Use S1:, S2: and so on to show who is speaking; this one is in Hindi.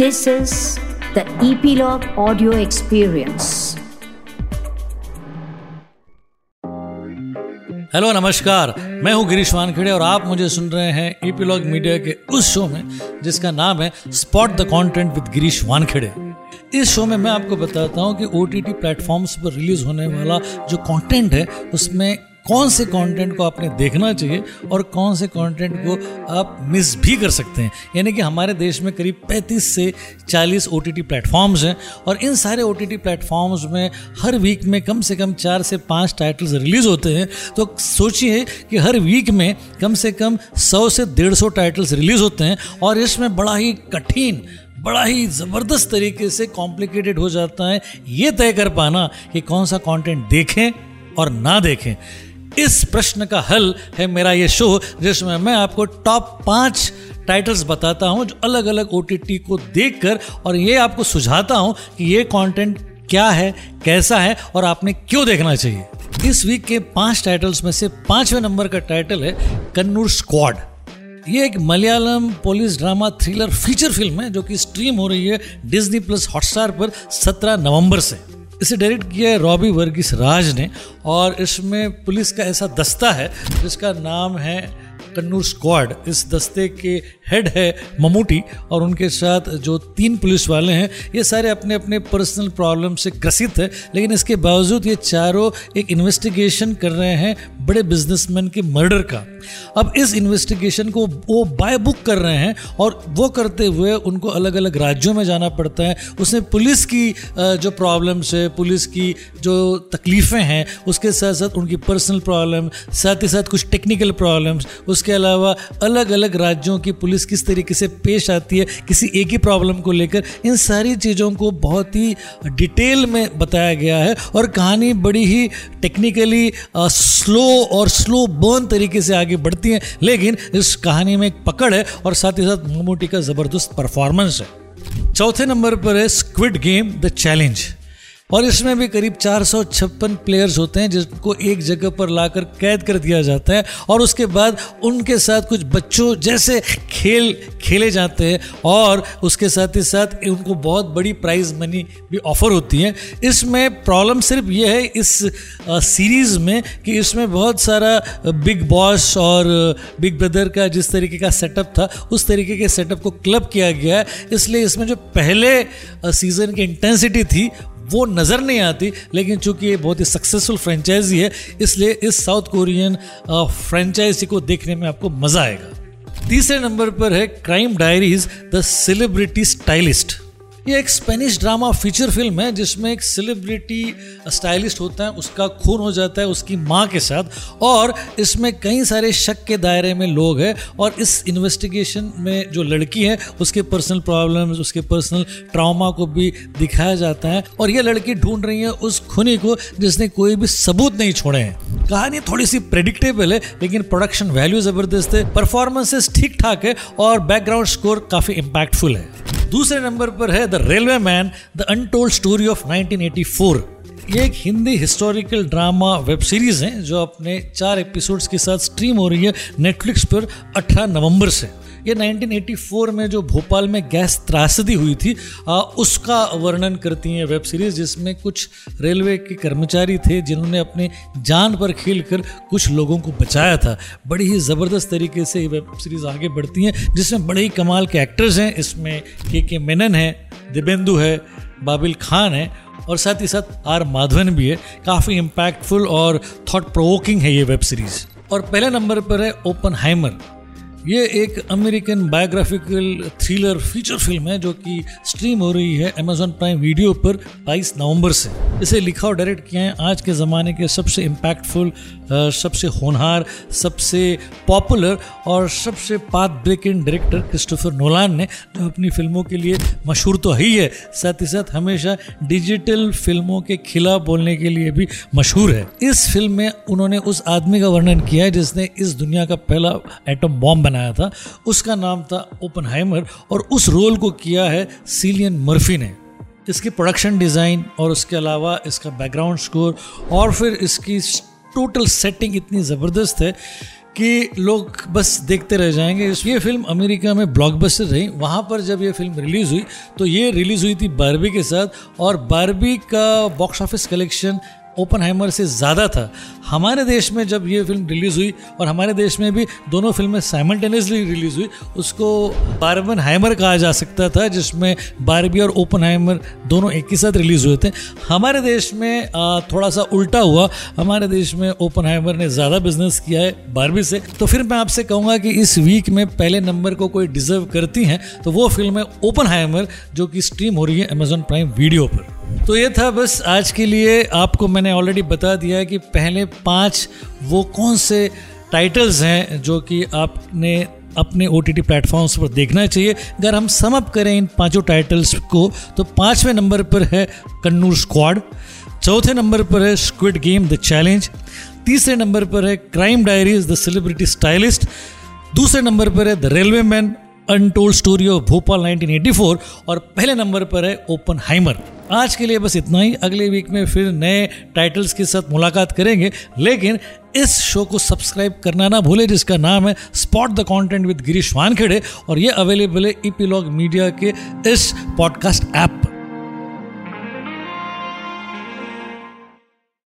S1: This is the Epilogue Audio Experience.
S2: Hello नमस्कार मैं हूँ गिरीश वानखेड़े और आप मुझे सुन रहे हैं ईपीलॉग मीडिया के उस शो में, जिसका नाम है spot the content with Girish Wankhede इस शो में मैं आपको बताता हूँ कि ओ टी प्लेटफॉर्म्स पर रिलीज़ होने वाला जो कंटेंट है, उसमें कौन से कंटेंट को आपने देखना चाहिए और कौन से कंटेंट को आप मिस भी कर सकते हैं। यानी कि हमारे देश में करीब 35 से 40 ओ टी प्लेटफॉर्म्स हैं और इन सारे ओ टी प्लेटफॉर्म्स में हर वीक में कम से कम चार से पाँच टाइटल्स रिलीज़ होते हैं। तो सोचिए कि हर वीक में कम से कम सौ से डेढ़ सौ टाइटल्स रिलीज़ होते हैं और इसमें बड़ा ही कठिन, बड़ा ही ज़बरदस्त तरीके से कॉम्प्लिकेटेड हो जाता है। ये तय कर पाना कि कौन सा कंटेंट देखें और ना देखें। इस प्रश्न का हल है मेरा ये शो, जिसमें मैं आपको टॉप पाँच टाइटल्स बताता हूँ, जो अलग अलग ओ को देखकर, और ये आपको सुझाता हूँ कि ये कंटेंट क्या है, कैसा है, और आपने क्यों देखना चाहिए। इस वीक के पाँच टाइटल्स में से पाँचवें नंबर का टाइटल है कन्नूर स्क्वाड ये एक Malayalam police drama thriller feature film है, जो कि स्ट्रीम हो रही है डिज्नी प्लस हॉटस्टार पर 17 नवंबर से। इसे डायरेक्ट किया है रॉबी वर्गीस राज ने और इसमें पुलिस का ऐसा दस्ता है जिसका नाम है कन्नूर स्क्वाड इस दस्ते के हेड है ममूटी और उनके साथ जो तीन पुलिस वाले हैं, ये सारे अपने अपने पर्सनल प्रॉब्लम से ग्रसित है, लेकिन इसके बावजूद ये चारों एक इन्वेस्टिगेशन कर रहे हैं बड़े बिजनेसमैन के मर्डर का। अब इस इन्वेस्टिगेशन को वो बाय बुक कर रहे हैं और वो करते हुए उनको अलग अलग राज्यों में जाना पड़ता है। उसमें पुलिस की जो प्रॉब्लम्स है, पुलिस की जो तकलीफ़ें हैं, उसके साथ साथ उनकी पर्सनल प्रॉब्लम साथ ही साथ कुछ टेक्निकल प्रॉब्लम्स उसके अलावा अलग अलग राज्यों की पुलिस किस तरीके से पेश आती है, किसी एक ही प्रॉब्लम को लेकर, इन सारी चीज़ों को बहुत ही डिटेल में बताया गया है और कहानी बड़ी ही टेक्निकली स्लो और स्लो बर्न तरीके से आगे बढ़ती है, लेकिन इस कहानी में एक पकड़ है और साथ ही साथ मोमोटी का ज़बरदस्त परफॉर्मेंस है। चौथे नंबर पर है स्क्विड गेम द चैलेंज और इसमें भी करीब चार सौ छप्पन प्लेयर्स होते हैं जिनको एक जगह पर लाकर कैद कर दिया जाता है और उसके बाद उनके साथ कुछ बच्चों जैसे खेल, खेले जाते हैं और उसके साथ ही साथ उनको बहुत बड़ी प्राइज मनी भी ऑफ़र होती है। इसमें प्रॉब्लम सिर्फ़ ये है इस सीरीज़ में कि इसमें बहुत सारा बिग बॉस और बिग ब्रदर का जिस तरीके का सेटअप था, उस तरीके के सेटअप को क्लब किया गया है। इसलिए इसमें जो पहले सीज़न की इंटेंसिटी थी वो नज़र नहीं आती, लेकिन चूँकि ये बहुत ही सक्सेसफुल फ्रेंचाइजी है, इसलिए इस साउथ कोरियन फ्रेंचाइजी को देखने में आपको मज़ा आएगा। तीसरे नंबर पर है crime diaries the celebrity stylist ये एक स्पेनिश ड्रामा फीचर फ़िल्म है, जिसमें एक सेलिब्रिटी स्टाइलिस्ट होता है, उसका खून हो जाता है उसकी माँ के साथ, और इसमें कई सारे शक के दायरे में लोग हैं, और इस इन्वेस्टिगेशन में जो लड़की है, उसके पर्सनल प्रॉब्लम्स उसके पर्सनल ट्रामा को भी दिखाया जाता है, और ये लड़की ढूंढ रही है उस खुनी को जिसने कोई भी सबूत नहीं छोड़े हैं। कहानी थोड़ी सी प्रेडिक्टेबल है, लेकिन प्रोडक्शन वैल्यू ज़बरदस्त है परफॉर्मेंसेस ठीक ठाक है, और बैकग्राउंड स्कोर काफ़ी इम्पैक्टफुल है। दूसरे नंबर पर है the railway man the untold story of 1984 ये एक Hindi historical drama web series है जो अपने चार एपिसोड्स के साथ स्ट्रीम हो रही है नेटफ्लिक्स पर 18 नवंबर से। ये 1984 में जो भोपाल में गैस त्रासदी हुई थी आ, उसका वर्णन करती हैं वेब सीरीज़ जिसमें कुछ रेलवे के कर्मचारी थे जिन्होंने अपने जान पर खेल कर कुछ लोगों को बचाया था। बड़ी ही ज़बरदस्त तरीके से ये वेब सीरीज़ आगे बढ़ती हैं जिसमें बड़े ही कमाल के एक्टर्स हैं इसमें के के मेनन है। दिबेंदु है, बाबिल खान है, और साथ ही साथ आर माधवन भी है। काफ़ी इम्पैक्टफुल और थॉट प्रोवोकिंग है ये वेब सीरीज़ और पहले नंबर पर है ओपन हाइमर ये एक American biographical thriller feature film है जो कि स्ट्रीम हो रही है अमेजोन प्राइम वीडियो पर 22 नवंबर से। इसे लिखा और डायरेक्ट किया है आज के ज़माने के सबसे इम्पैक्टफुल सबसे होनहार, सबसे पॉपुलर और सबसे path breaking director Christopher Nolan ने, जो अपनी फ़िल्मों के लिए मशहूर तो ही है साथ ही साथ हमेशा डिजिटल फ़िल्मों के खिलाफ बोलने के लिए भी मशहूर है। इस फ़िल्म में उन्होंने उस आदमी का वर्णन किया है जिसने इस दुनिया का पहला एटम बॉम्ब बनाया था, उसका नाम था ओपन और उस रोल को किया है सीलियन मर्फी ने। इसकी प्रोडक्शन डिज़ाइन और उसके अलावा इसका बैकग्राउंड स्कोर और फिर इसकी टोटल सेटिंग इतनी ज़बरदस्त है कि लोग बस देखते रह जाएँगे। ये फ़िल्म अमेरिका में ब्लॉकबस्टर रही। वहाँ पर जब ये फ़िल्म रिलीज़ हुई तो ये रिलीज़ हुई थी बारबी के साथ और बारबी का बॉक्स ऑफ़िस कलेक्शन ओपन से ज़्यादा था। हमारे देश में जब ये फ़िल्म रिलीज़ हुई और हमारे देश में भी दोनों फ़िल्में साइमल्टेनियसली रिलीज़ हुई, उसको बारबन हाइमर कहा जा सकता था, जिसमें बारबी और ओपन हाइमर दोनों एक ही साथ रिलीज़ हुए थे। हमारे देश में थोड़ा सा उल्टा हुआ। हमारे देश में ओपन हाइमर ने ज़्यादा बिज़नेस किया है बारबी से। तो फिर मैं आपसे कहूँगा कि इस वीक में पहले नंबर को कोई डिजर्व करती हैं तो वो फ़िल्म है ओपन हाइमर जो कि स्ट्रीम हो रही है अमेजोन प्राइम वीडियो पर। तो ये था बस आज के लिए। आपको मैंने ऑलरेडी बता दिया है कि पहले पाँच वो कौन से टाइटल्स हैं जो कि आपने अपने ओ टी टी प्लेटफॉर्म्स पर देखना चाहिए। अगर हम सम अप करें इन पाँचों टाइटल्स को तो पाँचवें नंबर पर है कन्नूर स्क्वाड चौथे नंबर पर है स्क्विड गेम द चैलेंज तीसरे नंबर पर है crime diaries the celebrity stylist दूसरे नंबर पर है the railway man untold story of Bhopal 1984 और पहले नंबर पर है ओपन हाइमर आज के लिए बस इतना ही। अगले वीक में फिर नए टाइटल्स के साथ मुलाकात करेंगे। लेकिन इस शो को सब्सक्राइब करना ना भूले, जिसका नाम है spot the content with Girish Wankhede. और ये अवेलेबल है ईपीलॉग मीडिया के इस पॉडकास्ट ऐप